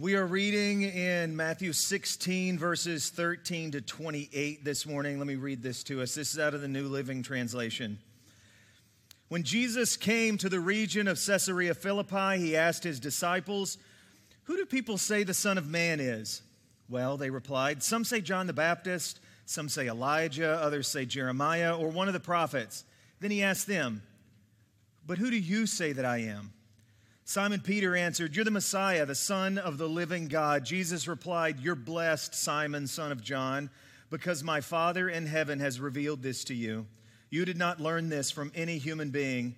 We are reading in Matthew 16, verses 13 to 28 this morning. Let me read this to us. This is out of the New Living Translation. When Jesus came to the region of Caesarea Philippi, he asked his disciples, Who do people say the Son of Man is? Well, they replied, Some say John the Baptist, some say Elijah, others say Jeremiah, or one of the prophets. Then he asked them, But who do you say that I am? Simon Peter answered, You're the Messiah, the Son of the living God. Jesus replied, You're blessed, Simon, son of John, because my Father in heaven has revealed this to you. You did not learn this from any human being.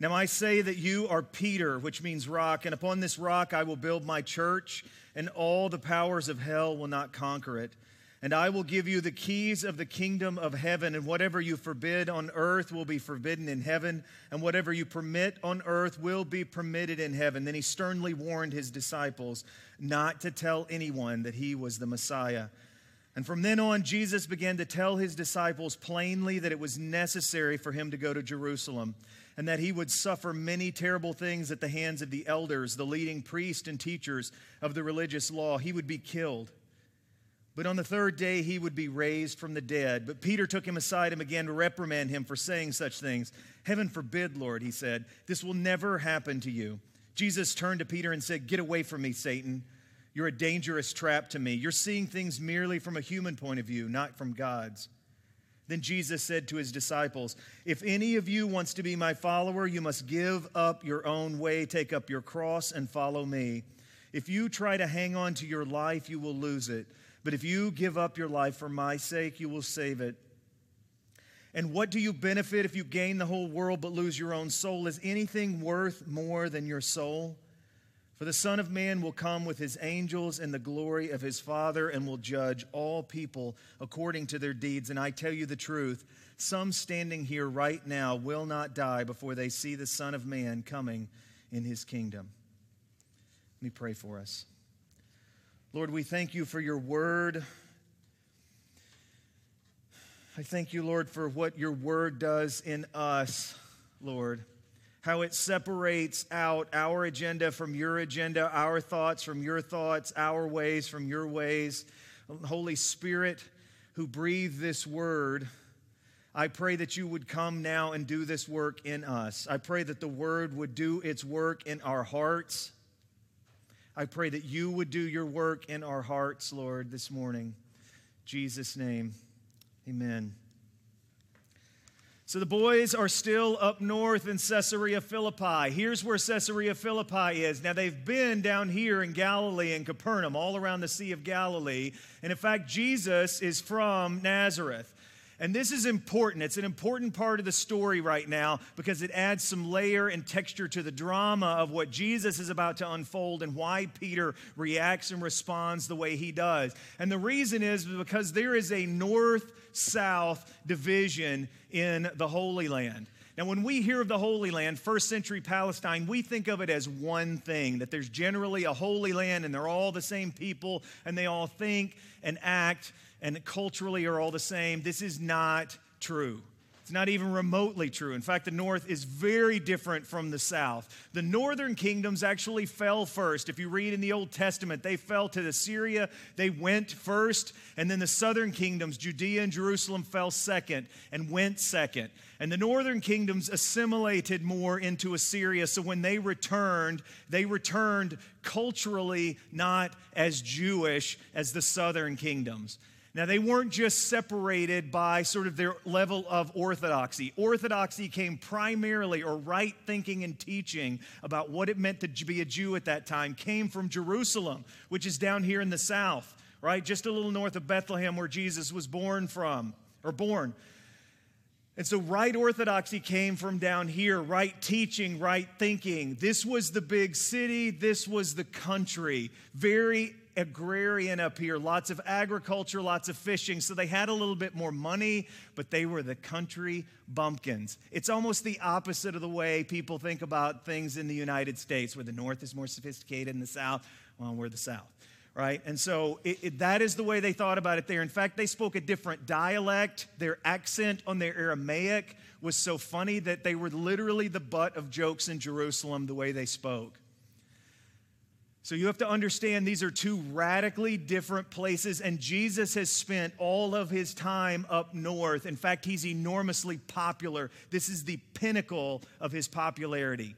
Now I say that you are Peter, which means rock, and upon this rock I will build my church, and all the powers of hell will not conquer it. And I will give you the keys of the kingdom of heaven, and whatever you forbid on earth will be forbidden in heaven, and whatever you permit on earth will be permitted in heaven. Then he sternly warned his disciples not to tell anyone that he was the Messiah. And from then on, Jesus began to tell his disciples plainly that it was necessary for him to go to Jerusalem and that he would suffer many terrible things at the hands of the elders, the leading priests and teachers of the religious law. He would be killed but on the third day, he would be raised from the dead. But Peter took him aside and began to reprimand him for saying such things. Heaven forbid, Lord, he said, this will never happen to you. Jesus turned to Peter and said, Get away from me, Satan. You're a dangerous trap to me. You're seeing things merely from a human point of view, not from God's. Then Jesus said to his disciples, If any of you wants to be my follower, you must give up your own way, take up your cross, and follow me. If you try to hang on to your life, you will lose it. But if you give up your life for my sake, you will save it. And what do you benefit if you gain the whole world but lose your own soul? Is anything worth more than your soul? For the Son of Man will come with his angels in the glory of his Father and will judge all people according to their deeds. And I tell you the truth some standing here right now will not die before they see the Son of Man coming in his kingdom. Let me pray for us. Lord, we thank you for your word. I thank you, Lord, for what your word does in us, Lord. How it separates out our agenda from your agenda, our thoughts from your thoughts, our ways from your ways. Holy Spirit, who breathed this word, I pray that you would come now and do this work in us. I pray that the word would do its work in our hearts. I pray that you would do your work in our hearts, Lord, this morning. Jesus' name, amen. So the boys are still up north in Caesarea Philippi. Here's where Caesarea Philippi is. Now they've been down here in Galilee and Capernaum, all around the Sea of Galilee. And in fact, Jesus is from Nazareth. And this is important. It's an important part of the story right now because it adds some layer and texture to the drama of what Jesus is about to unfold and why Peter reacts and responds the way he does. And the reason is because there is a north south division in the Holy Land. Now, when we hear of the Holy Land, first century Palestine, we think of it as one thing that there's generally a Holy Land and they're all the same people and they all think and act and culturally are all the same. This is not true. It's not even remotely true. In fact, the north is very different from the south. The northern kingdoms actually fell first. If you read in the Old Testament, they fell to Assyria. They went first. And then the southern kingdoms, Judea and Jerusalem, fell second and went second. And the northern kingdoms assimilated more into Assyria. So when they returned, they returned culturally not as Jewish as the southern kingdoms. Now, they weren't just separated by sort of their level of orthodoxy. Orthodoxy came primarily, or right thinking and teaching about what it meant to be a Jew at that time, came from Jerusalem, which is down here in the south, right? Just a little north of Bethlehem, where Jesus was born from, or born. And so, right orthodoxy came from down here, right teaching, right thinking. This was the big city, this was the country. Very agrarian up here, lots of agriculture, lots of fishing. So they had a little bit more money, but they were the country bumpkins. It's almost the opposite of the way people think about things in the United States, where the North is more sophisticated and the South, well, we're the South. Right? And so it, it, that is the way they thought about it there. In fact, they spoke a different dialect. Their accent on their Aramaic was so funny that they were literally the butt of jokes in Jerusalem the way they spoke. So you have to understand these are two radically different places, and Jesus has spent all of his time up north. In fact, he's enormously popular. This is the pinnacle of his popularity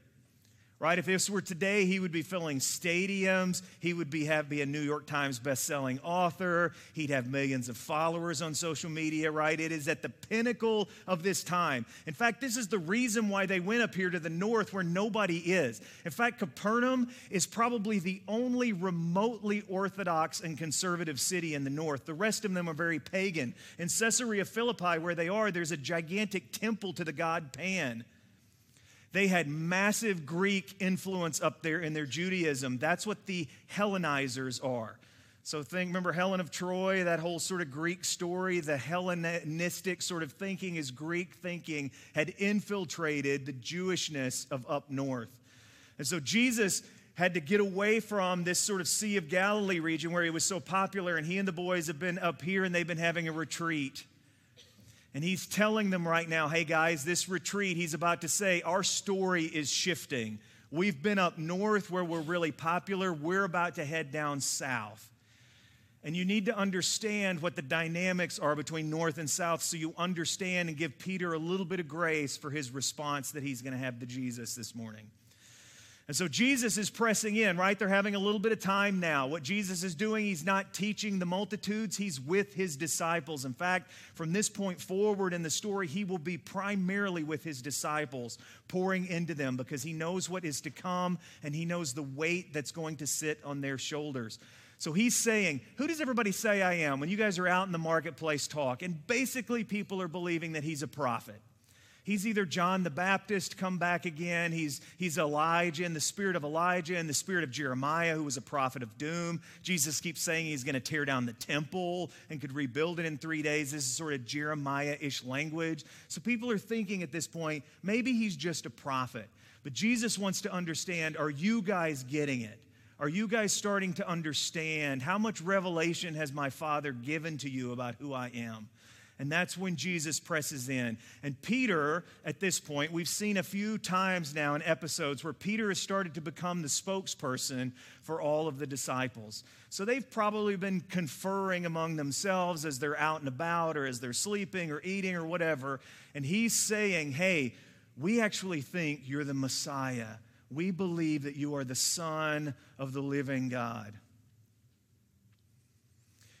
right? If this were today, he would be filling stadiums. He would be, have, be a New York Times best-selling author. He'd have millions of followers on social media, right? It is at the pinnacle of this time. In fact, this is the reason why they went up here to the north where nobody is. In fact, Capernaum is probably the only remotely Orthodox and conservative city in the north. The rest of them are very pagan. In Caesarea Philippi, where they are, there's a gigantic temple to the god Pan. They had massive Greek influence up there in their Judaism. That's what the Hellenizers are. So think, remember Helen of Troy, that whole sort of Greek story, the Hellenistic sort of thinking is Greek thinking had infiltrated the Jewishness of up north. And so Jesus had to get away from this sort of Sea of Galilee region where he was so popular, and he and the boys have been up here and they've been having a retreat. And he's telling them right now, hey guys, this retreat, he's about to say, our story is shifting. We've been up north where we're really popular. We're about to head down south. And you need to understand what the dynamics are between north and south so you understand and give Peter a little bit of grace for his response that he's going to have to Jesus this morning. And so Jesus is pressing in, right? They're having a little bit of time now. What Jesus is doing, he's not teaching the multitudes, he's with his disciples. In fact, from this point forward in the story, he will be primarily with his disciples, pouring into them because he knows what is to come and he knows the weight that's going to sit on their shoulders. So he's saying, Who does everybody say I am when you guys are out in the marketplace talk? And basically, people are believing that he's a prophet. He's either John the Baptist come back again, he's, he's Elijah in the spirit of Elijah and the spirit of Jeremiah, who was a prophet of doom. Jesus keeps saying he's going to tear down the temple and could rebuild it in three days. This is sort of Jeremiah ish language. So people are thinking at this point, maybe he's just a prophet. But Jesus wants to understand are you guys getting it? Are you guys starting to understand how much revelation has my Father given to you about who I am? And that's when Jesus presses in. And Peter, at this point, we've seen a few times now in episodes where Peter has started to become the spokesperson for all of the disciples. So they've probably been conferring among themselves as they're out and about or as they're sleeping or eating or whatever. And he's saying, Hey, we actually think you're the Messiah. We believe that you are the Son of the living God.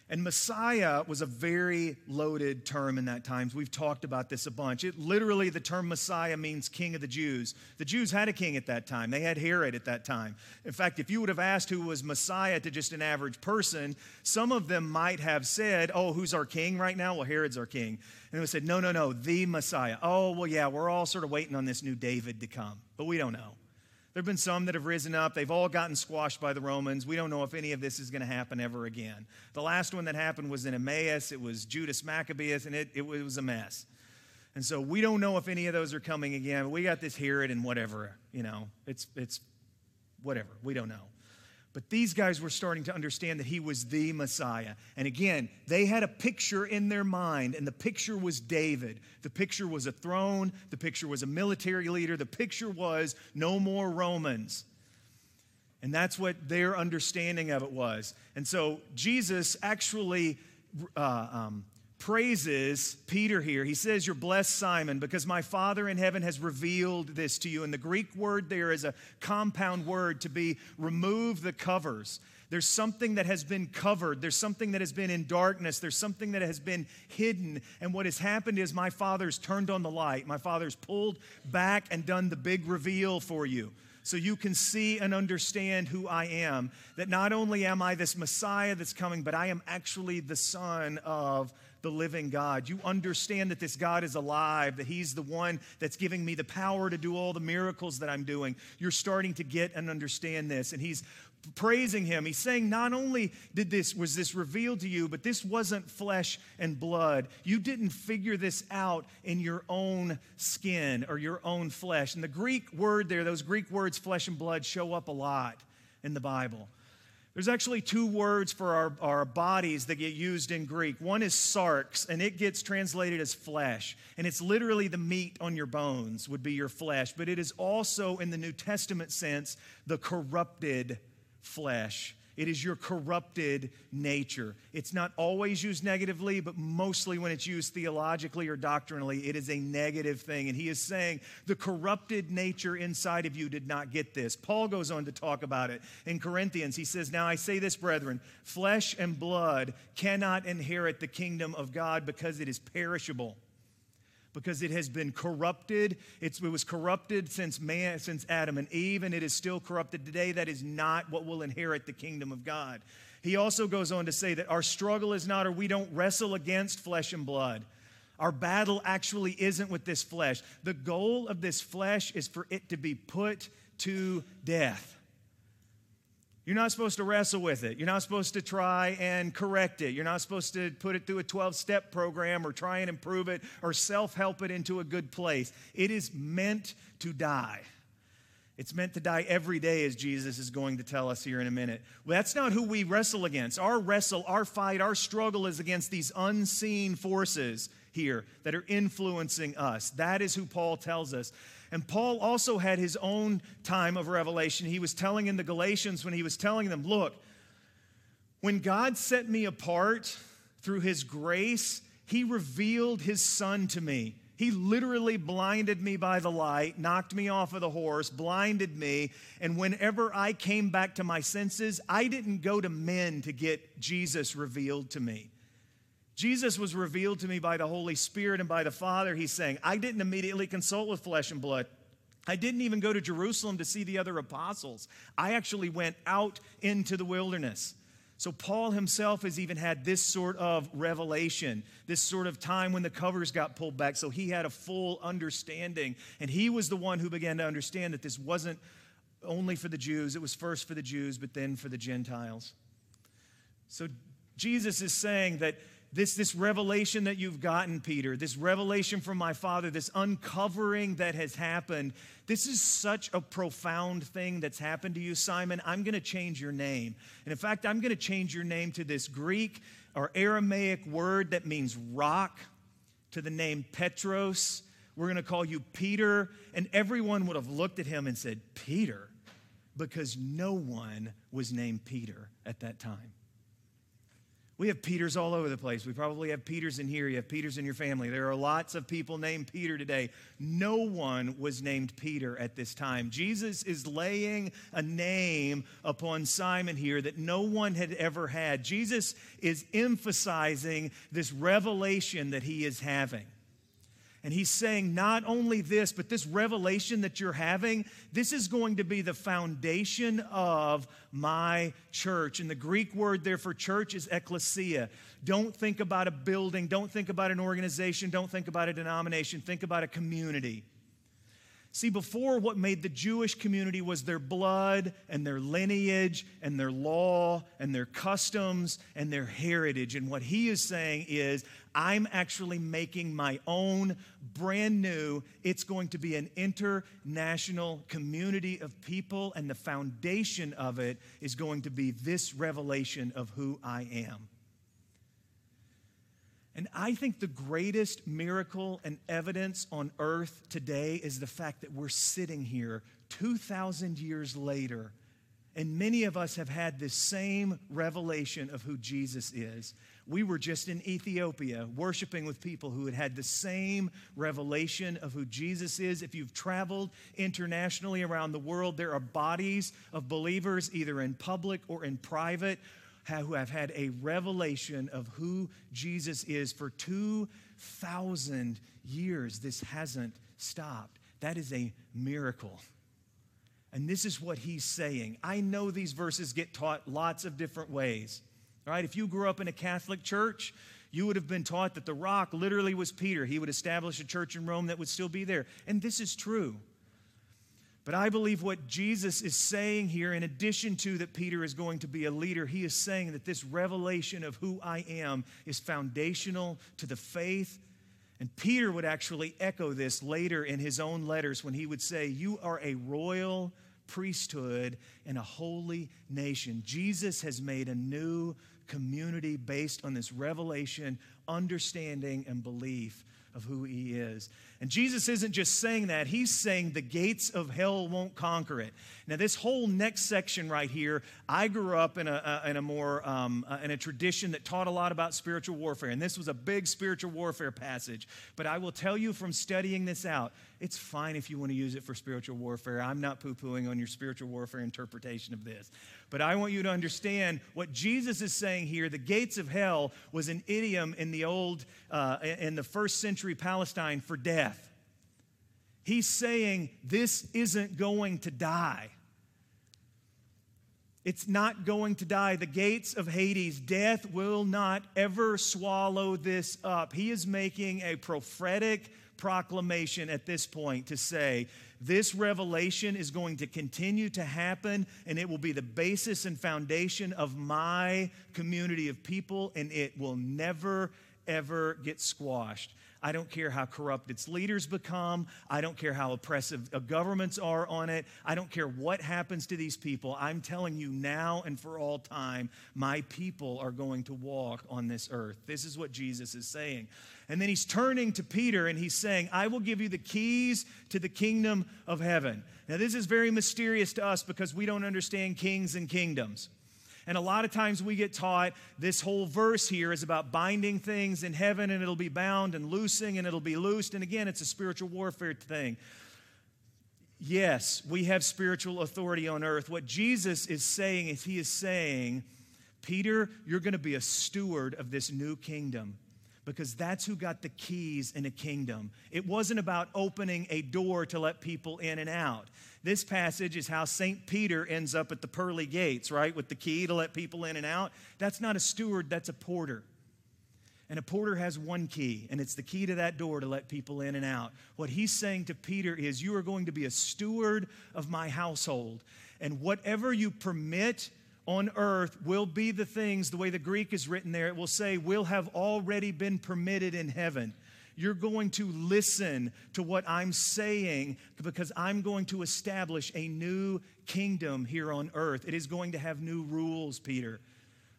And Messiah was a very loaded term in that time. We've talked about this a bunch. It literally, the term Messiah means king of the Jews. The Jews had a king at that time. They had Herod at that time. In fact, if you would have asked who was Messiah to just an average person, some of them might have said, Oh, who's our king right now? Well, Herod's our king. And they would said, No, no, no, the Messiah. Oh, well, yeah, we're all sort of waiting on this new David to come, but we don't know. There have been some that have risen up. They've all gotten squashed by the Romans. We don't know if any of this is going to happen ever again. The last one that happened was in Emmaus. It was Judas Maccabeus, and it, it, was a mess. And so we don't know if any of those are coming again. We got this Herod and whatever, you know, it's, it's whatever. We don't know. But these guys were starting to understand that he was the Messiah. And again, they had a picture in their mind, and the picture was David. The picture was a throne, the picture was a military leader, the picture was no more Romans. And that's what their understanding of it was. And so Jesus actually uh, um, praises Peter here. He says, You're blessed, Simon, because my Father in heaven has revealed this to you. And the Greek word there is a compound word to be remove the covers. There's something that has been covered. There's something that has been in darkness. There's something that has been hidden. And what has happened is my Father's turned on the light. My Father's pulled back and done the big reveal for you so you can see and understand who I am. That not only am I this Messiah that's coming, but I am actually the Son of the living God. You understand that this God is alive, that He's the one that's giving me the power to do all the miracles that I'm doing. You're starting to get and understand this. And He's praising him he's saying not only did this was this revealed to you but this wasn't flesh and blood you didn't figure this out in your own skin or your own flesh and the greek word there those greek words flesh and blood show up a lot in the bible there's actually two words for our, our bodies that get used in Greek. One is sarx, and it gets translated as flesh. And it's literally the meat on your bones, would be your flesh. But it is also, in the New Testament sense, the corrupted flesh. It is your corrupted nature. It's not always used negatively, but mostly when it's used theologically or doctrinally, it is a negative thing. And he is saying the corrupted nature inside of you did not get this. Paul goes on to talk about it in Corinthians. He says, Now I say this, brethren, flesh and blood cannot inherit the kingdom of God because it is perishable because it has been corrupted. It's, it was corrupted since man, since Adam and Eve, and it is still corrupted today. That is not what will inherit the kingdom of God. He also goes on to say that our struggle is not, or we don't wrestle against flesh and blood. Our battle actually isn't with this flesh. The goal of this flesh is for it to be put to death. You're not supposed to wrestle with it. You're not supposed to try and correct it. You're not supposed to put it through a 12 step program or try and improve it or self help it into a good place. It is meant to die. It's meant to die every day, as Jesus is going to tell us here in a minute. Well, that's not who we wrestle against. Our wrestle, our fight, our struggle is against these unseen forces here that are influencing us. That is who Paul tells us. And Paul also had his own time of revelation. He was telling in the Galatians when he was telling them, Look, when God set me apart through his grace, he revealed his son to me. He literally blinded me by the light, knocked me off of the horse, blinded me. And whenever I came back to my senses, I didn't go to men to get Jesus revealed to me. Jesus was revealed to me by the Holy Spirit and by the Father. He's saying, I didn't immediately consult with flesh and blood. I didn't even go to Jerusalem to see the other apostles. I actually went out into the wilderness. So, Paul himself has even had this sort of revelation, this sort of time when the covers got pulled back. So, he had a full understanding. And he was the one who began to understand that this wasn't only for the Jews, it was first for the Jews, but then for the Gentiles. So, Jesus is saying that this, this revelation that you've gotten, Peter, this revelation from my Father, this uncovering that has happened, this is such a profound thing that's happened to you, Simon. I'm going to change your name. And in fact, I'm going to change your name to this Greek or Aramaic word that means rock, to the name Petros. We're going to call you Peter. And everyone would have looked at him and said, Peter, because no one was named Peter at that time. We have Peters all over the place. We probably have Peters in here. You have Peters in your family. There are lots of people named Peter today. No one was named Peter at this time. Jesus is laying a name upon Simon here that no one had ever had. Jesus is emphasizing this revelation that he is having. And he's saying, not only this, but this revelation that you're having, this is going to be the foundation of my church. And the Greek word there for church is ecclesia. Don't think about a building, don't think about an organization, don't think about a denomination, think about a community. See, before what made the Jewish community was their blood and their lineage and their law and their customs and their heritage. And what he is saying is, I'm actually making my own brand new, it's going to be an international community of people, and the foundation of it is going to be this revelation of who I am. And I think the greatest miracle and evidence on earth today is the fact that we're sitting here 2,000 years later, and many of us have had this same revelation of who Jesus is. We were just in Ethiopia worshiping with people who had had the same revelation of who Jesus is. If you've traveled internationally around the world, there are bodies of believers, either in public or in private, who have had a revelation of who Jesus is for 2,000 years. This hasn't stopped. That is a miracle. And this is what he's saying. I know these verses get taught lots of different ways. Right, if you grew up in a Catholic church, you would have been taught that the rock literally was Peter. He would establish a church in Rome that would still be there. And this is true. But I believe what Jesus is saying here, in addition to that Peter is going to be a leader, he is saying that this revelation of who I am is foundational to the faith. And Peter would actually echo this later in his own letters when he would say, You are a royal priesthood and a holy nation. Jesus has made a new community based on this revelation, understanding, and belief of who he is. And Jesus isn't just saying that, he's saying the gates of hell won't conquer it. Now, this whole next section right here, I grew up in a, in a more, um, in a tradition that taught a lot about spiritual warfare. And this was a big spiritual warfare passage. But I will tell you from studying this out, it's fine if you want to use it for spiritual warfare. I'm not poo pooing on your spiritual warfare interpretation of this. But I want you to understand what Jesus is saying here. The gates of hell was an idiom in the old, uh, in the first century Palestine for death. He's saying this isn't going to die. It's not going to die. The gates of Hades, death will not ever swallow this up. He is making a prophetic proclamation at this point to say, this revelation is going to continue to happen, and it will be the basis and foundation of my community of people, and it will never, ever get squashed. I don't care how corrupt its leaders become. I don't care how oppressive uh, governments are on it. I don't care what happens to these people. I'm telling you now and for all time, my people are going to walk on this earth. This is what Jesus is saying. And then he's turning to Peter and he's saying, I will give you the keys to the kingdom of heaven. Now, this is very mysterious to us because we don't understand kings and kingdoms. And a lot of times we get taught this whole verse here is about binding things in heaven and it'll be bound and loosing and it'll be loosed. And again, it's a spiritual warfare thing. Yes, we have spiritual authority on earth. What Jesus is saying is, He is saying, Peter, you're going to be a steward of this new kingdom because that's who got the keys in a kingdom. It wasn't about opening a door to let people in and out. This passage is how St. Peter ends up at the pearly gates, right? With the key to let people in and out. That's not a steward, that's a porter. And a porter has one key, and it's the key to that door to let people in and out. What he's saying to Peter is, You are going to be a steward of my household. And whatever you permit on earth will be the things, the way the Greek is written there, it will say, will have already been permitted in heaven. You're going to listen to what I'm saying because I'm going to establish a new kingdom here on earth. It is going to have new rules, Peter.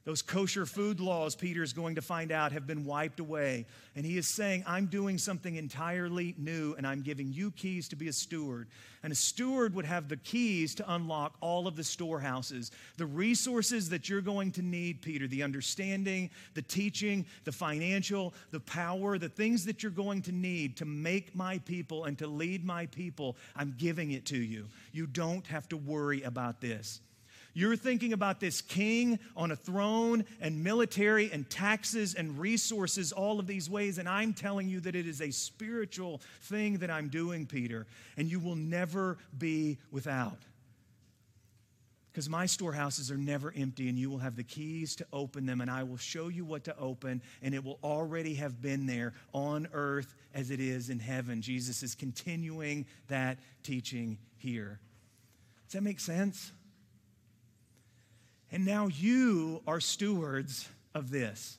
Those kosher food laws, Peter is going to find out, have been wiped away. And he is saying, I'm doing something entirely new, and I'm giving you keys to be a steward. And a steward would have the keys to unlock all of the storehouses, the resources that you're going to need, Peter, the understanding, the teaching, the financial, the power, the things that you're going to need to make my people and to lead my people. I'm giving it to you. You don't have to worry about this. You're thinking about this king on a throne and military and taxes and resources, all of these ways. And I'm telling you that it is a spiritual thing that I'm doing, Peter, and you will never be without. Because my storehouses are never empty, and you will have the keys to open them, and I will show you what to open, and it will already have been there on earth as it is in heaven. Jesus is continuing that teaching here. Does that make sense? And now you are stewards of this.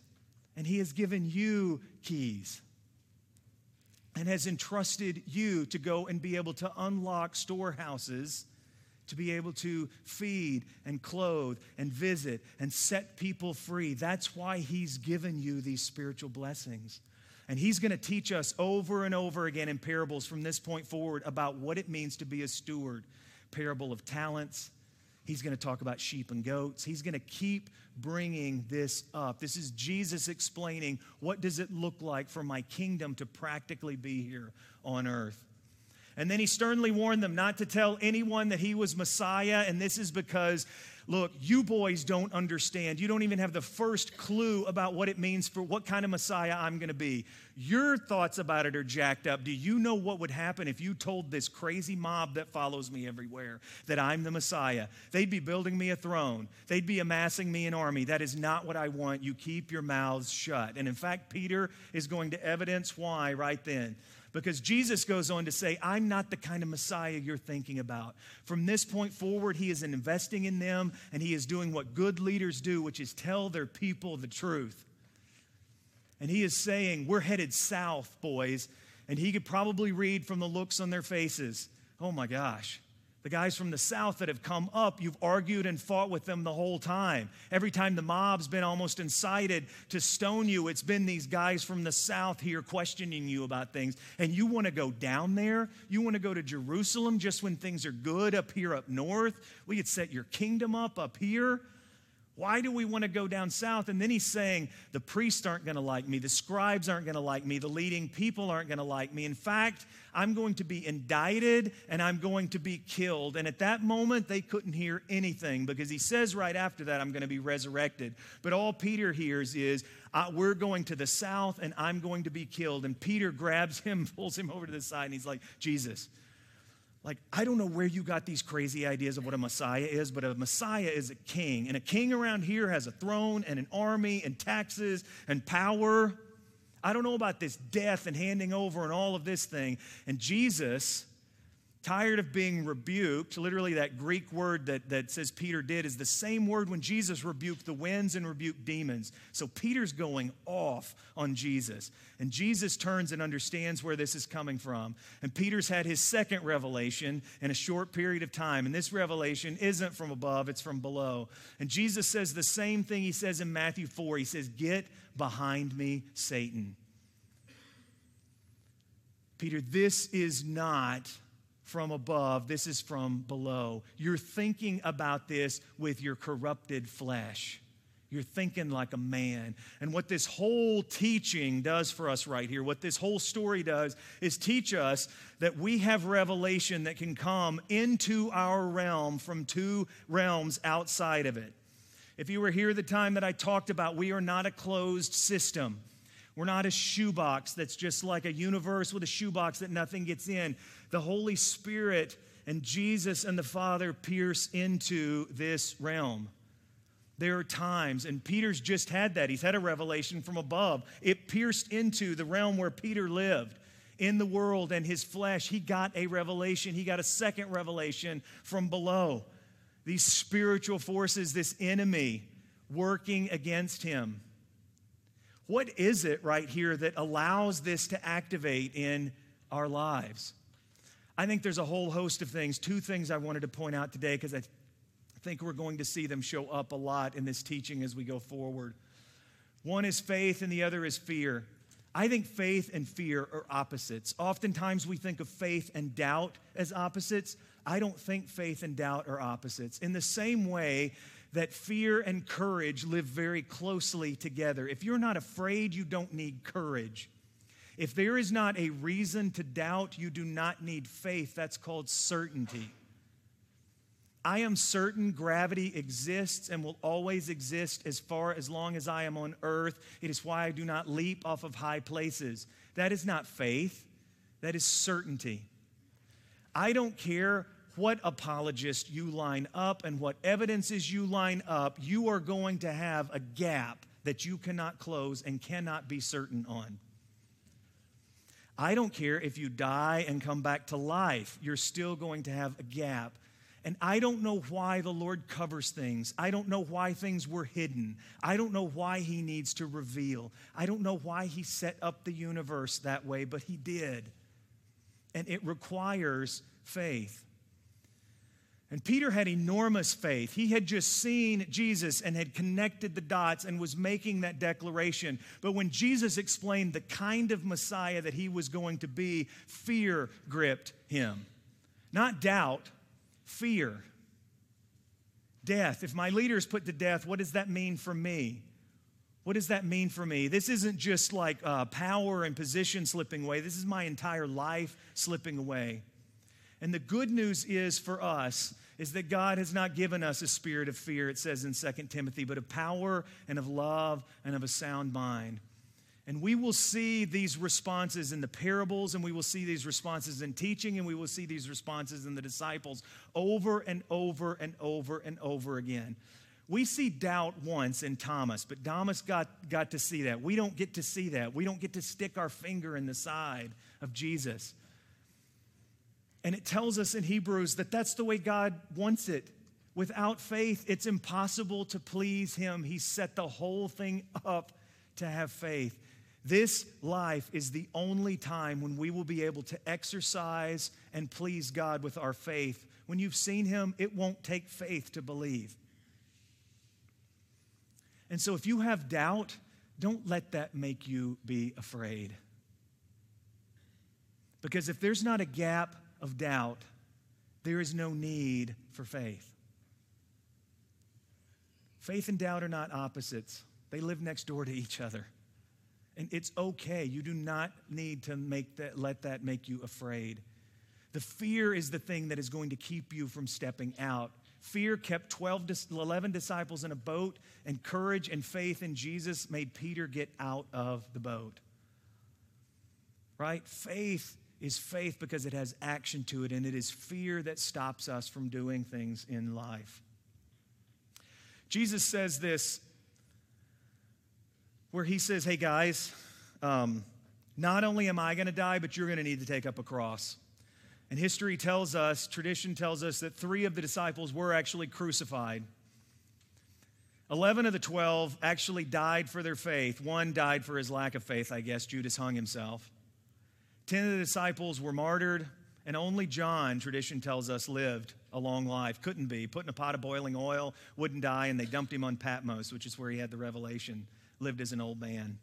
And He has given you keys and has entrusted you to go and be able to unlock storehouses to be able to feed and clothe and visit and set people free. That's why He's given you these spiritual blessings. And He's going to teach us over and over again in parables from this point forward about what it means to be a steward parable of talents, He's going to talk about sheep and goats. He's going to keep bringing this up. This is Jesus explaining what does it look like for my kingdom to practically be here on earth. And then he sternly warned them not to tell anyone that he was Messiah, and this is because Look, you boys don't understand. You don't even have the first clue about what it means for what kind of Messiah I'm going to be. Your thoughts about it are jacked up. Do you know what would happen if you told this crazy mob that follows me everywhere that I'm the Messiah? They'd be building me a throne, they'd be amassing me an army. That is not what I want. You keep your mouths shut. And in fact, Peter is going to evidence why right then. Because Jesus goes on to say, I'm not the kind of Messiah you're thinking about. From this point forward, he is investing in them and he is doing what good leaders do, which is tell their people the truth. And he is saying, We're headed south, boys. And he could probably read from the looks on their faces, Oh my gosh, The guys from the south that have come up, you've argued and fought with them the whole time. Every time the mob's been almost incited to stone you, it's been these guys from the south here questioning you about things. And you want to go down there? You want to go to Jerusalem just when things are good up here up north? We could set your kingdom up up here. Why do we want to go down south? And then he's saying, the priests aren't going to like me, the scribes aren't going to like me, the leading people aren't going to like me. In fact, I'm going to be indicted and I'm going to be killed. And at that moment, they couldn't hear anything because he says right after that, I'm going to be resurrected. But all Peter hears is, uh, We're going to the south and I'm going to be killed. And Peter grabs him, pulls him over to the side, and he's like, Jesus, like, I don't know where you got these crazy ideas of what a Messiah is, but a Messiah is a king. And a king around here has a throne and an army and taxes and power. I don't know about this death and handing over and all of this thing. And Jesus tired of being rebuked. Literally, that Greek word that, that says Peter did is the same word when Jesus rebuked the winds and rebuked demons. So Peter's going off on Jesus. And Jesus turns and understands where this is coming from. And Peter's had his second revelation in a short period of time. And this revelation isn't from above, it's from below. And Jesus says the same thing he says in Matthew 4. He says, Get behind me, Satan. Peter, this is not from above, this is from below. You're thinking about this with your corrupted flesh. You're thinking like a man. And what this whole teaching does for us right here, what this whole story does, is teach us that we have revelation that can come into our realm from two realms outside of it. If you were here the time that I talked about, we are not a closed system. We're not a shoebox that's just like a universe with a shoebox that nothing gets in. The Holy Spirit and Jesus and the Father pierce into this realm. There are times, and Peter's just had that. He's had a revelation from above. It pierced into the realm where Peter lived in the world and his flesh. He got a revelation. He got a second revelation from below. These spiritual forces, this enemy working against him. What is it right here that allows this to activate in our lives? I think there's a whole host of things. Two things I wanted to point out today because I think we're going to see them show up a lot in this teaching as we go forward. One is faith, and the other is fear. I think faith and fear are opposites. Oftentimes we think of faith and doubt as opposites. I don't think faith and doubt are opposites. In the same way that fear and courage live very closely together. If you're not afraid, you don't need courage. If there is not a reason to doubt, you do not need faith. That's called certainty. I am certain gravity exists and will always exist as far as long as I am on earth. It is why I do not leap off of high places. That is not faith, that is certainty. I don't care what apologist you line up and what evidences you line up, you are going to have a gap that you cannot close and cannot be certain on. I don't care if you die and come back to life, you're still going to have a gap. And I don't know why the Lord covers things. I don't know why things were hidden. I don't know why He needs to reveal. I don't know why He set up the universe that way, but He did. And it requires faith. And Peter had enormous faith. He had just seen Jesus and had connected the dots and was making that declaration. But when Jesus explained the kind of Messiah that he was going to be, fear gripped him. Not doubt, fear. Death. If my leader is put to death, what does that mean for me? What does that mean for me? This isn't just like uh, power and position slipping away, this is my entire life slipping away. And the good news is for us is that God has not given us a spirit of fear, it says in 2 Timothy, but of power and of love and of a sound mind. And we will see these responses in the parables, and we will see these responses in teaching, and we will see these responses in the disciples over and over and over and over again. We see doubt once in Thomas, but Thomas got, got to see that. We don't get to see that. We don't get to stick our finger in the side of Jesus. And it tells us in Hebrews that that's the way God wants it. Without faith, it's impossible to please Him. He set the whole thing up to have faith. This life is the only time when we will be able to exercise and please God with our faith When you've seen him, it won't take faith to believe. And so if you have doubt, don't let that make you be afraid. Because if there's not a gap of doubt, there is no need for faith. Faith and doubt are not opposites, they live next door to each other. And it's okay. You do not need to make that, let that make you afraid. The fear is the thing that is going to keep you from stepping out. Fear kept 12 11 disciples in a boat, and courage and faith in Jesus made Peter get out of the boat. Right? Faith is faith because it has action to it, and it is fear that stops us from doing things in life. Jesus says this where he says, Hey guys, um, not only am I going to die, but you're going to need to take up a cross. And history tells us, tradition tells us, that three of the disciples were actually crucified. Eleven of the twelve actually died for their faith. One died for his lack of faith, I guess. Judas hung himself. Ten of the disciples were martyred, and only John, tradition tells us, lived a long life. Couldn't be. Put in a pot of boiling oil, wouldn't die, and they dumped him on Patmos, which is where he had the revelation. Lived as an old man.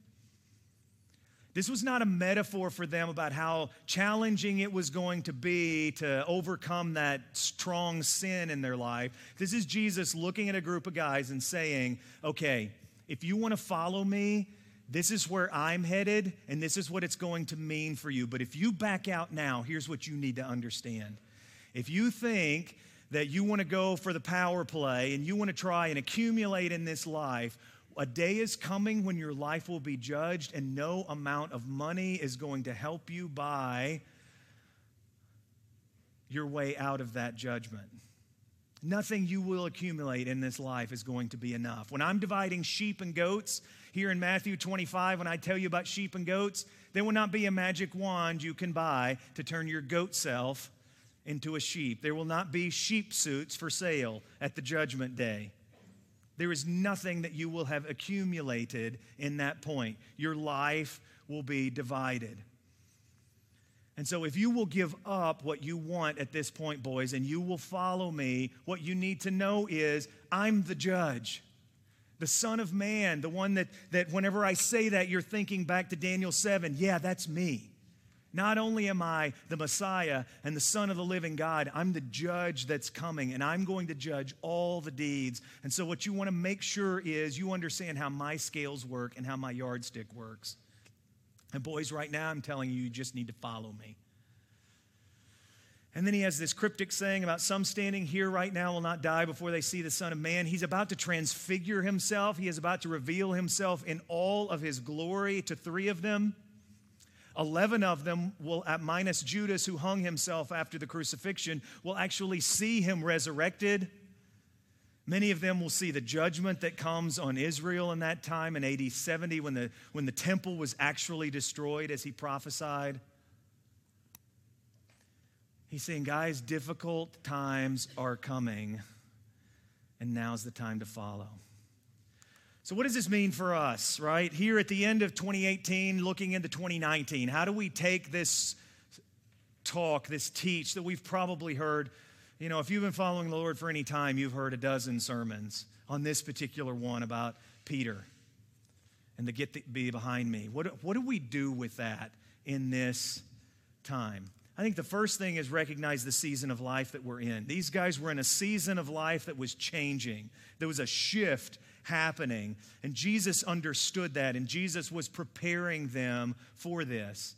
This was not a metaphor for them about how challenging it was going to be to overcome that strong sin in their life. This is Jesus looking at a group of guys and saying, okay, if you want to follow me, this is where I'm headed, and this is what it's going to mean for you. But if you back out now, here's what you need to understand. If you think that you want to go for the power play and you want to try and accumulate in this life, a day is coming when your life will be judged, and no amount of money is going to help you buy your way out of that judgment. Nothing you will accumulate in this life is going to be enough. When I'm dividing sheep and goats here in Matthew 25, when I tell you about sheep and goats, there will not be a magic wand you can buy to turn your goat self into a sheep. There will not be sheep suits for sale at the judgment day. There is nothing that you will have accumulated in that point. Your life will be divided. And so, if you will give up what you want at this point, boys, and you will follow me, what you need to know is I'm the judge, the Son of Man, the one that, that whenever I say that, you're thinking back to Daniel 7. Yeah, that's me. Not only am I the Messiah and the Son of the living God, I'm the judge that's coming, and I'm going to judge all the deeds. And so, what you want to make sure is you understand how my scales work and how my yardstick works. And boys, right now I'm telling you, you just need to follow me. And then he has this cryptic saying about some standing here right now will not die before they see the Son of Man. He's about to transfigure himself. He is about to reveal himself in all of his glory to three of them. Eleven of them will, at minus Judas, who hung himself after the crucifixion, will actually see him resurrected. Many of them will see the judgment that comes on Israel in that time in AD 70 when the, when the temple was actually destroyed as he prophesied. He's saying, guys, difficult times are coming, and now's the time to follow. So, what does this mean for us, right? Here at the end of 2018, looking into 2019, how do we take this talk, this teach that we've probably heard you know, if you've been following the Lord for any time, you've heard a dozen sermons on this particular one about Peter and the get the, be behind me. What, what do we do with that in this time? I think the first thing is recognize the season of life that we're in. These guys were in a season of life that was changing, there was a shift happening. And Jesus understood that, and Jesus was preparing them for this.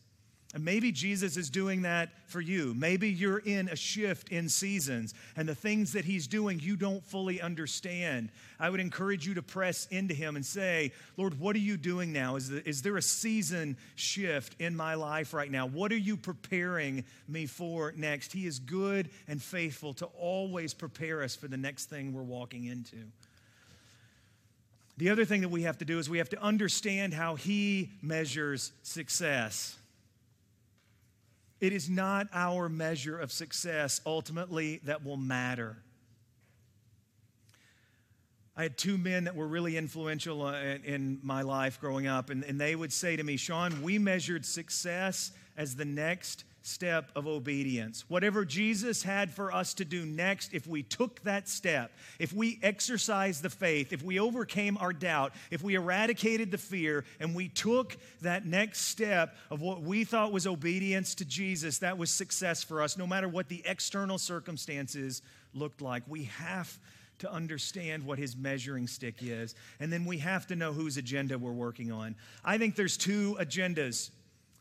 And maybe Jesus is doing that for you. Maybe you're in a shift in seasons, and the things that He's doing you don't fully understand. I would encourage you to press into Him and say, Lord, what are you doing now? Is, is there a season shift in my life right now? What are you preparing me for next? He is good and faithful to always prepare us for the next thing we're walking into. The other thing that we have to do is we have to understand how He measures success. It is not our measure of success ultimately that will matter. I had two men that were really influential uh, in my life growing up, and, and they would say to me, Sean, we measured success as the next step of obedience. Whatever Jesus had for us to do next, if we took that step, if we exercised the faith, if we overcame our doubt, if we eradicated the fear, and we took that next step of what we thought was obedience to Jesus, that was success for us, no matter what the external circumstances looked like. We have to understand what his measuring stick is. And then we have to know whose agenda we're working on. I think there's two agendas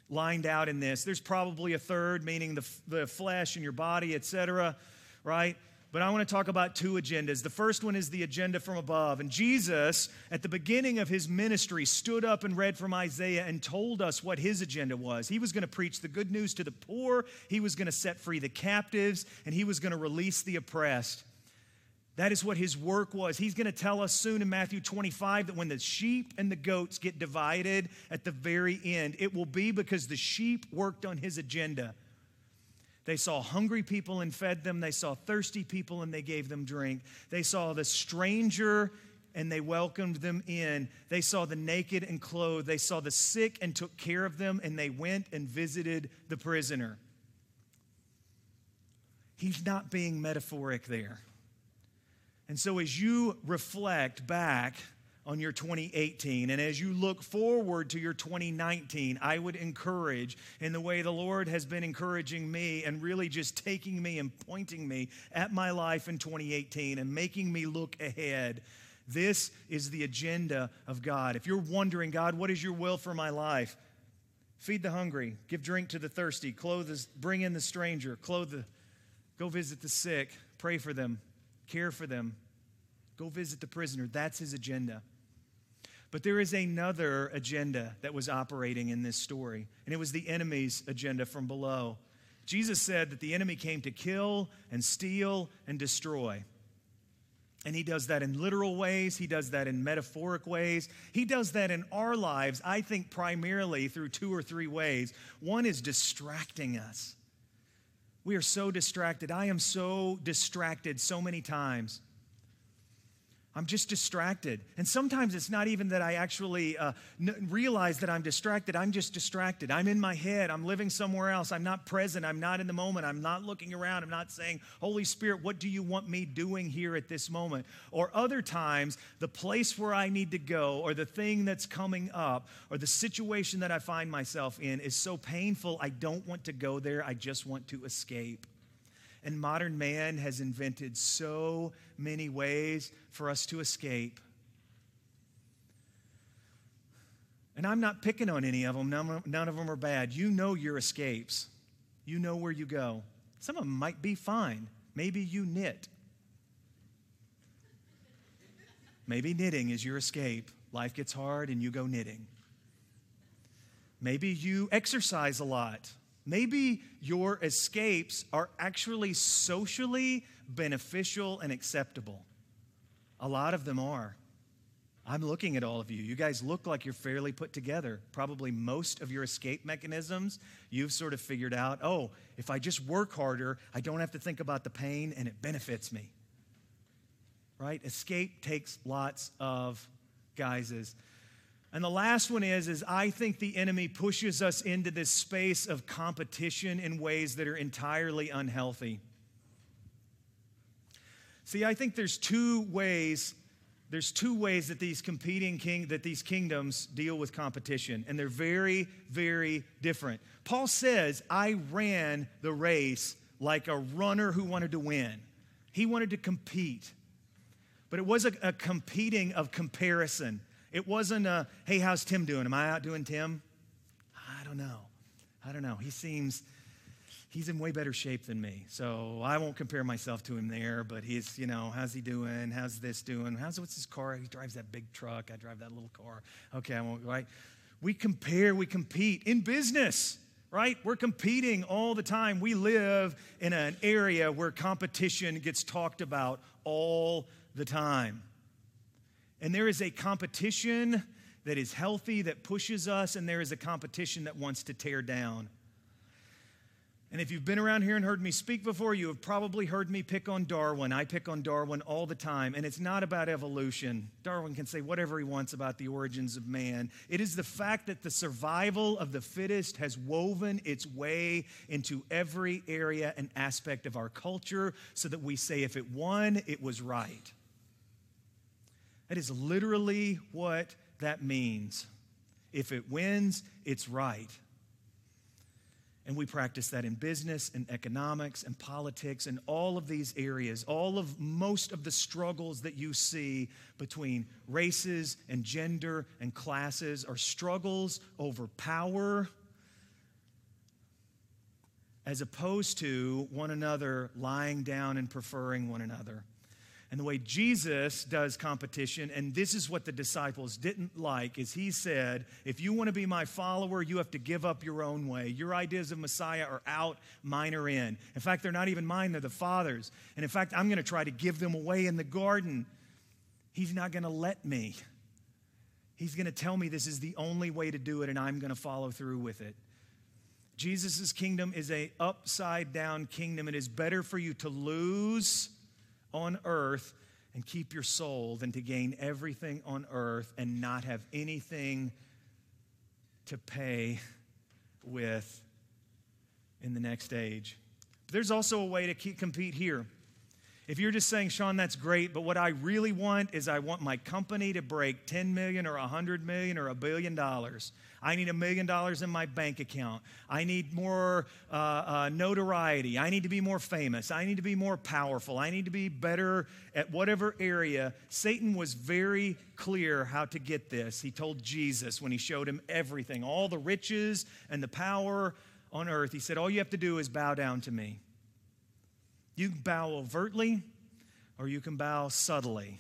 lined out in this. There's probably a third, meaning the, the flesh and your body, etc., right? But I want to talk about two agendas. The first one is the agenda from above. And Jesus, at the beginning of his ministry, stood up and read from Isaiah and told us what his agenda was. He was going to preach the good news to the poor, he was going to set free the captives, and he was going to release the oppressed. That is what his work was. He's going to tell us soon in Matthew 25 that when the sheep and the goats get divided at the very end, it will be because the sheep worked on his agenda. They saw hungry people and fed them. They saw thirsty people and they gave them drink. They saw the stranger and they welcomed them in. They saw the naked and clothed. They saw the sick and took care of them. And they went and visited the prisoner. He's not being metaphoric there. And so, as you reflect back on your 2018 and as you look forward to your 2019, I would encourage, in the way the Lord has been encouraging me and really just taking me and pointing me at my life in 2018 and making me look ahead. This is the agenda of God. If you're wondering, God, what is your will for my life? Feed the hungry, give drink to the thirsty, clothe the, bring in the stranger, clothe the, go visit the sick, pray for them, care for them, go visit the prisoner. That's his agenda. But there is another agenda that was operating in this story, and it was the enemy's agenda from below. Jesus said that the enemy came to kill and steal and destroy. And he does that in literal ways, he does that in metaphoric ways, he does that in our lives, I think primarily through two or three ways. One is distracting us. We are so distracted. I am so distracted so many times. I'm just distracted. And sometimes it's not even that I actually uh, n- realize that I'm distracted. I'm just distracted. I'm in my head. I'm living somewhere else. I'm not present. I'm not in the moment. I'm not looking around. I'm not saying, Holy Spirit, what do you want me doing here at this moment? Or other times, the place where I need to go, or the thing that's coming up, or the situation that I find myself in is so painful, I don't want to go there. I just want to escape. And modern man has invented so many ways for us to escape. And I'm not picking on any of them, none, of them are bad. You know your escapes, you know where you go. Some of them might be fine. Maybe you knit. Maybe knitting is your escape. Life gets hard and you go knitting. Maybe you exercise a lot. Maybe your escapes are actually socially beneficial and acceptable. A lot of them are. I'm looking at all of you. You guys look like you're fairly put together. Probably most of your escape mechanisms you've sort of figured out oh, if I just work harder, I don't have to think about the pain and it benefits me. Right? Escape takes lots of guises. And the last one is is I think the enemy pushes us into this space of competition in ways that are entirely unhealthy. See, I think there's two ways there's two ways that these competing king that these kingdoms deal with competition and they're very very different. Paul says, "I ran the race like a runner who wanted to win." He wanted to compete. But it was a, a competing of comparison. It wasn't a, hey, how's Tim doing? Am I outdoing Tim? I don't know. I don't know. He seems, he's in way better shape than me. So I won't compare myself to him there, but he's, you know, how's he doing? How's this doing? How's, what's his car? He drives that big truck. I drive that little car. Okay, I won't, right? We compare, we compete in business right? We're competing all the time. We live in an area where competition gets talked about all the time. And there is a competition that is healthy, that pushes us, and there is a competition that wants to tear down. And if you've been around here and heard me speak before, you have probably heard me pick on Darwin. I pick on Darwin all the time, and it's not about evolution. Darwin can say whatever he wants about the origins of man. It is the fact that the survival of the fittest has woven its way into every area and aspect of our culture so that we say if it won, it was right. That is literally what that means. If it wins, it's right. And we practice that in business and economics and politics and all of these areas. All of most of the struggles that you see between races and gender and classes are struggles over power as opposed to one another lying down and preferring one another and the way Jesus does competition, and this is what the disciples didn't like, is he said, if you want to be my follower, you have to give up your own way. Your ideas of Messiah are out, mine are in. In fact, they're not even mine, they're the Father's. And in fact, I'm going to try to give them away in the garden. He's not going to let me. He's going to tell me this is the only way to do it, and I'm going to follow through with it. Jesus' kingdom is a upside down kingdom. It is better for you to lose on earth and keep your soul than to gain everything on earth and not have anything to pay with in the next age. There's also a way to keep, compete here. If you're just saying, Sean, that's great, but what I really want is I want my company to break 10 million or 100 million or a billion dollars. I need a million dollars in my bank account. I need more uh, uh, notoriety. I need to be more famous. I need to be more powerful. I need to be better at whatever area. Satan was very clear how to get this. He told Jesus when he showed him everything, all the riches and the power on earth. He said, All you have to do is bow down to me. You can bow overtly, or you can bow subtly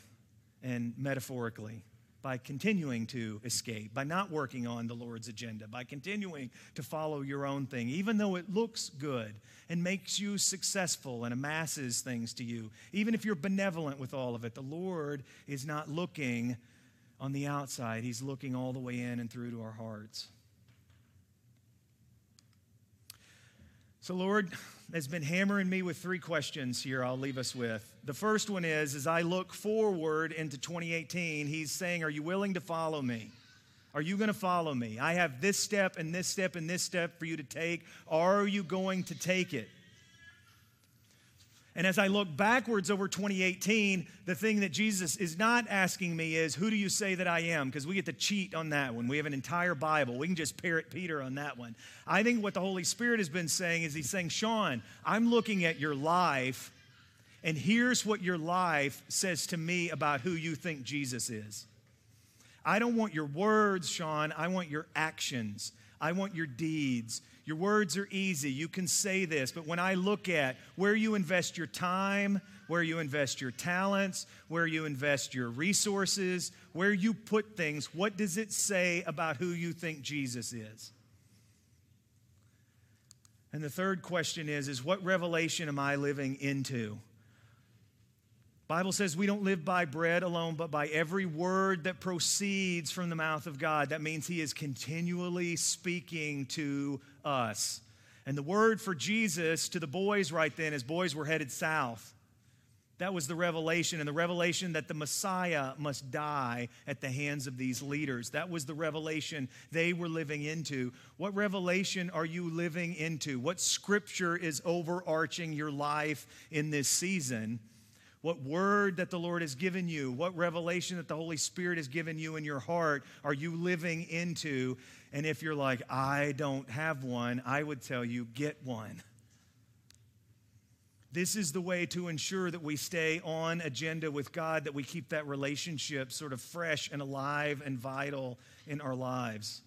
and metaphorically by continuing to escape, by not working on the Lord's agenda, by continuing to follow your own thing, even though it looks good and makes you successful and amasses things to you. Even if you're benevolent with all of it, the Lord is not looking on the outside, He's looking all the way in and through to our hearts. So, Lord, has been hammering me with three questions here I'll leave us with. The first one is as I look forward into 2018, he's saying, Are you willing to follow me? Are you going to follow me? I have this step and this step and this step for you to take. Are you going to take it? And as I look backwards over 2018, the thing that Jesus is not asking me is, Who do you say that I am? Because we get to cheat on that one. We have an entire Bible. We can just parrot Peter on that one. I think what the Holy Spirit has been saying is, He's saying, Sean, I'm looking at your life, and here's what your life says to me about who you think Jesus is. I don't want your words, Sean. I want your actions. I want your deeds. Your words are easy. You can say this. But when I look at where you invest your time, where you invest your talents, where you invest your resources, where you put things, what does it say about who you think Jesus is? And the third question is is what revelation am I living into? Bible says we don't live by bread alone, but by every word that proceeds from the mouth of God. That means He is continually speaking to us. And the word for Jesus to the boys right then, as boys were headed south, that was the revelation, and the revelation that the Messiah must die at the hands of these leaders. That was the revelation they were living into. What revelation are you living into? What scripture is overarching your life in this season? What word that the Lord has given you, what revelation that the Holy Spirit has given you in your heart are you living into? And if you're like, I don't have one, I would tell you, get one. This is the way to ensure that we stay on agenda with God, that we keep that relationship sort of fresh and alive and vital in our lives.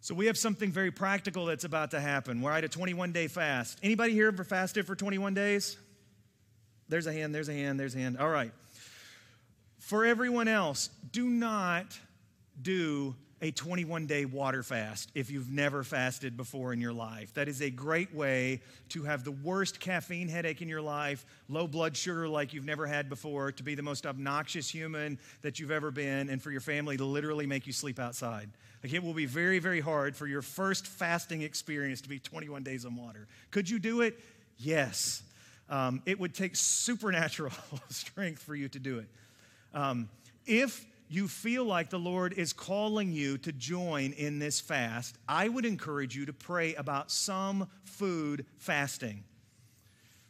So we have something very practical that's about to happen. We're at a 21 day fast. Anybody here ever fasted for 21 days? There's a hand, there's a hand, there's a hand. All right. For everyone else, do not do a 21 day water fast if you've never fasted before in your life. That is a great way to have the worst caffeine headache in your life, low blood sugar like you've never had before, to be the most obnoxious human that you've ever been, and for your family to literally make you sleep outside. Like it will be very, very hard for your first fasting experience to be 21 days on water. Could you do it? Yes. Um, it would take supernatural strength for you to do it. Um, if you feel like the Lord is calling you to join in this fast, I would encourage you to pray about some food fasting.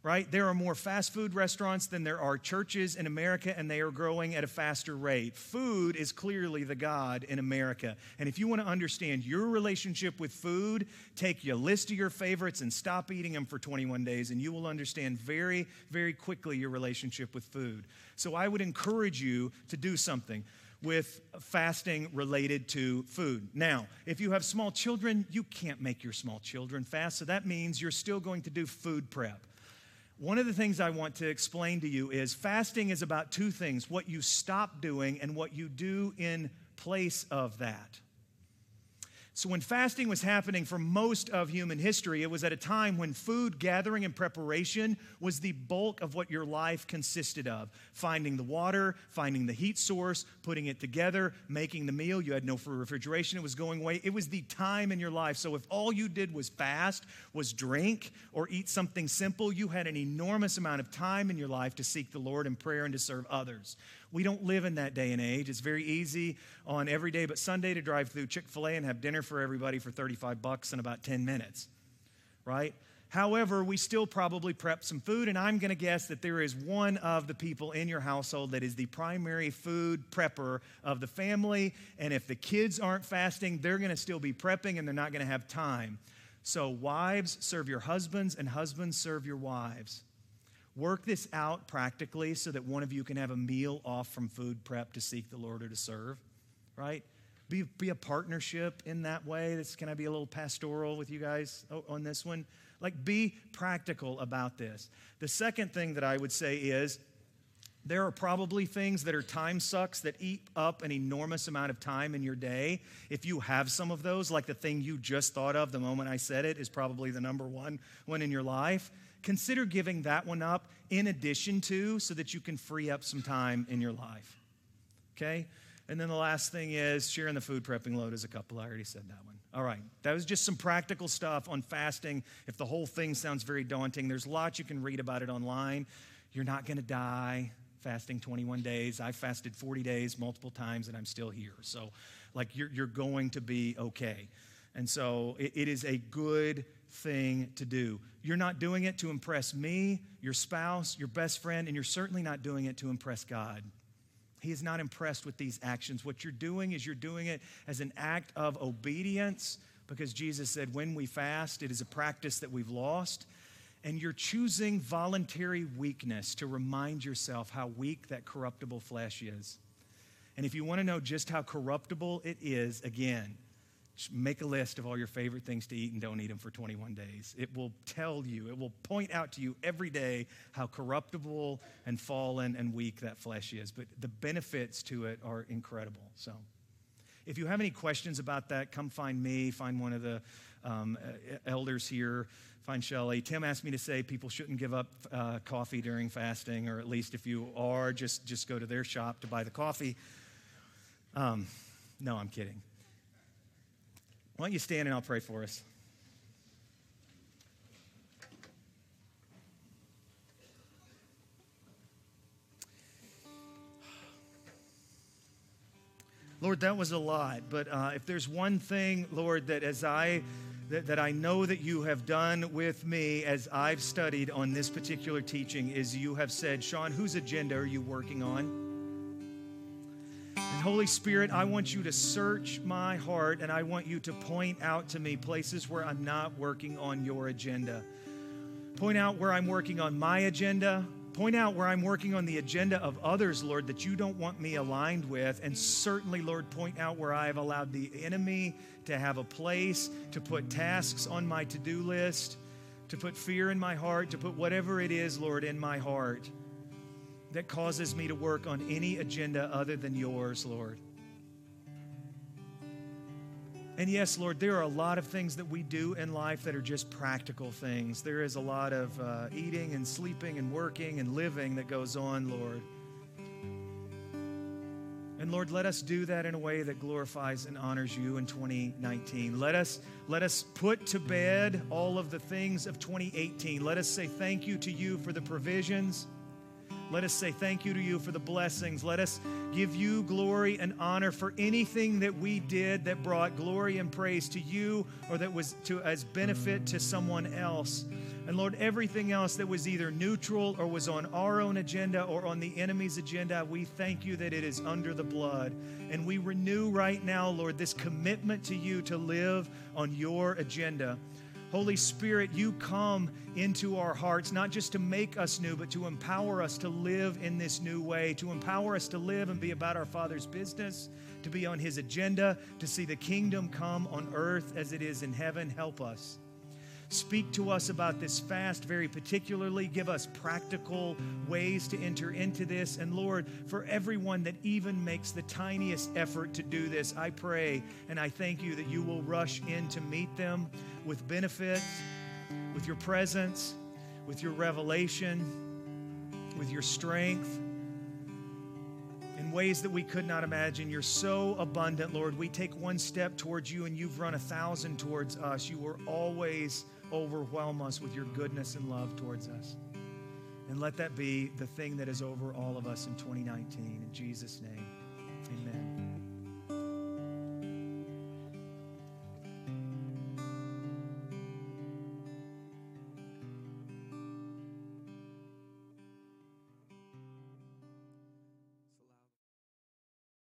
Right? There are more fast food restaurants than there are churches in America, and they are growing at a faster rate. Food is clearly the God in America. And if you want to understand your relationship with food, take your list of your favorites and stop eating them for 21 days, and you will understand very, very quickly your relationship with food. So I would encourage you to do something with fasting related to food. Now, if you have small children, you can't make your small children fast, so that means you're still going to do food prep. One of the things I want to explain to you is fasting is about two things what you stop doing and what you do in place of that. So, when fasting was happening for most of human history, it was at a time when food gathering and preparation was the bulk of what your life consisted of. Finding the water, finding the heat source, putting it together, making the meal. You had no refrigeration, it was going away. It was the time in your life. So, if all you did was fast, was drink, or eat something simple, you had an enormous amount of time in your life to seek the Lord in prayer and to serve others. We don't live in that day and age. It's very easy on every day but Sunday to drive through Chick fil A and have dinner for everybody for 35 bucks in about 10 minutes, right? However, we still probably prep some food, and I'm going to guess that there is one of the people in your household that is the primary food prepper of the family. And if the kids aren't fasting, they're going to still be prepping and they're not going to have time. So, wives, serve your husbands, and husbands, serve your wives. Work this out practically so that one of you can have a meal off from food prep to seek the Lord or to serve, right? Be, be a partnership in that way. This, can I be a little pastoral with you guys on this one? Like, be practical about this. The second thing that I would say is there are probably things that are time sucks that eat up an enormous amount of time in your day. If you have some of those, like the thing you just thought of the moment I said it is probably the number one one in your life consider giving that one up in addition to so that you can free up some time in your life. Okay? And then the last thing is sharing the food prepping load as a couple. I already said that one. All right. That was just some practical stuff on fasting. If the whole thing sounds very daunting, there's lots you can read about it online. You're not going to die fasting 21 days. I fasted 40 days multiple times and I'm still here. So, like, you're, you're going to be okay. And so, it, it is a good thing to do. You're not doing it to impress me, your spouse, your best friend, and you're certainly not doing it to impress God. He is not impressed with these actions. What you're doing is you're doing it as an act of obedience because Jesus said, when we fast, it is a practice that we've lost. And you're choosing voluntary weakness to remind yourself how weak that corruptible flesh is. And if you want to know just how corruptible it is, again, make a list of all your favorite things to eat and don't eat them for 21 days. It will tell you, it will point out to you every day how corruptible and fallen and weak that flesh is. But the benefits to it are incredible. So, if you have any questions about that, come find me, find one of the um, elders here, find Shelly. Tim asked me to say people shouldn't give up uh, coffee during fasting, or at least if you are, just, just go to their shop to buy the coffee. Um, no, I'm kidding. Why don't you stand and I'll pray for us? Lord, that was a lot, but uh, if there's one thing, Lord, that as I that, that I know that you have done with me as I've studied on this particular teaching is you have said, Sean, whose agenda are you working on? Holy Spirit, I want you to search my heart and I want you to point out to me places where I'm not working on your agenda. Point out where I'm working on my agenda. Point out where I'm working on the agenda of others, Lord, that you don't want me aligned with. And certainly, Lord, point out where I have allowed the enemy to have a place, to put tasks on my to do list, to put fear in my heart, to put whatever it is, Lord, in my heart that causes me to work on any agenda other than yours, Lord. And yes, Lord, there are a lot of things that we do in life that are just practical things. There is a lot of uh, eating and sleeping and working and living that goes on, Lord. And Lord, let us do that in a way that glorifies and honors you in 2019. Let us, let us put to bed all of the things of 2018. Let us say thank you to you for the provisions let us say thank you to you for the blessings. Let us give you glory and honor for anything that we did that brought glory and praise to you or that was to as benefit to someone else. And Lord, everything else that was either neutral or was on our own agenda or on the enemy's agenda, we thank you that it is under the blood. And we renew right now, Lord, this commitment to you to live on your agenda. Holy Spirit, you come into our hearts, not just to make us new, but to empower us to live in this new way, to empower us to live and be about our Father's business, to be on His agenda, to see the kingdom come on earth as it is in heaven. Help us. Speak to us about this fast very particularly. Give us practical ways to enter into this. And Lord, for everyone that even makes the tiniest effort to do this, I pray and I thank you that you will rush in to meet them with benefits, with your presence, with your revelation, with your strength in ways that we could not imagine. You're so abundant, Lord. We take one step towards you and you've run a thousand towards us. You will always overwhelm us with your goodness and love towards us. And let that be the thing that is over all of us in 2019. In Jesus' name, amen.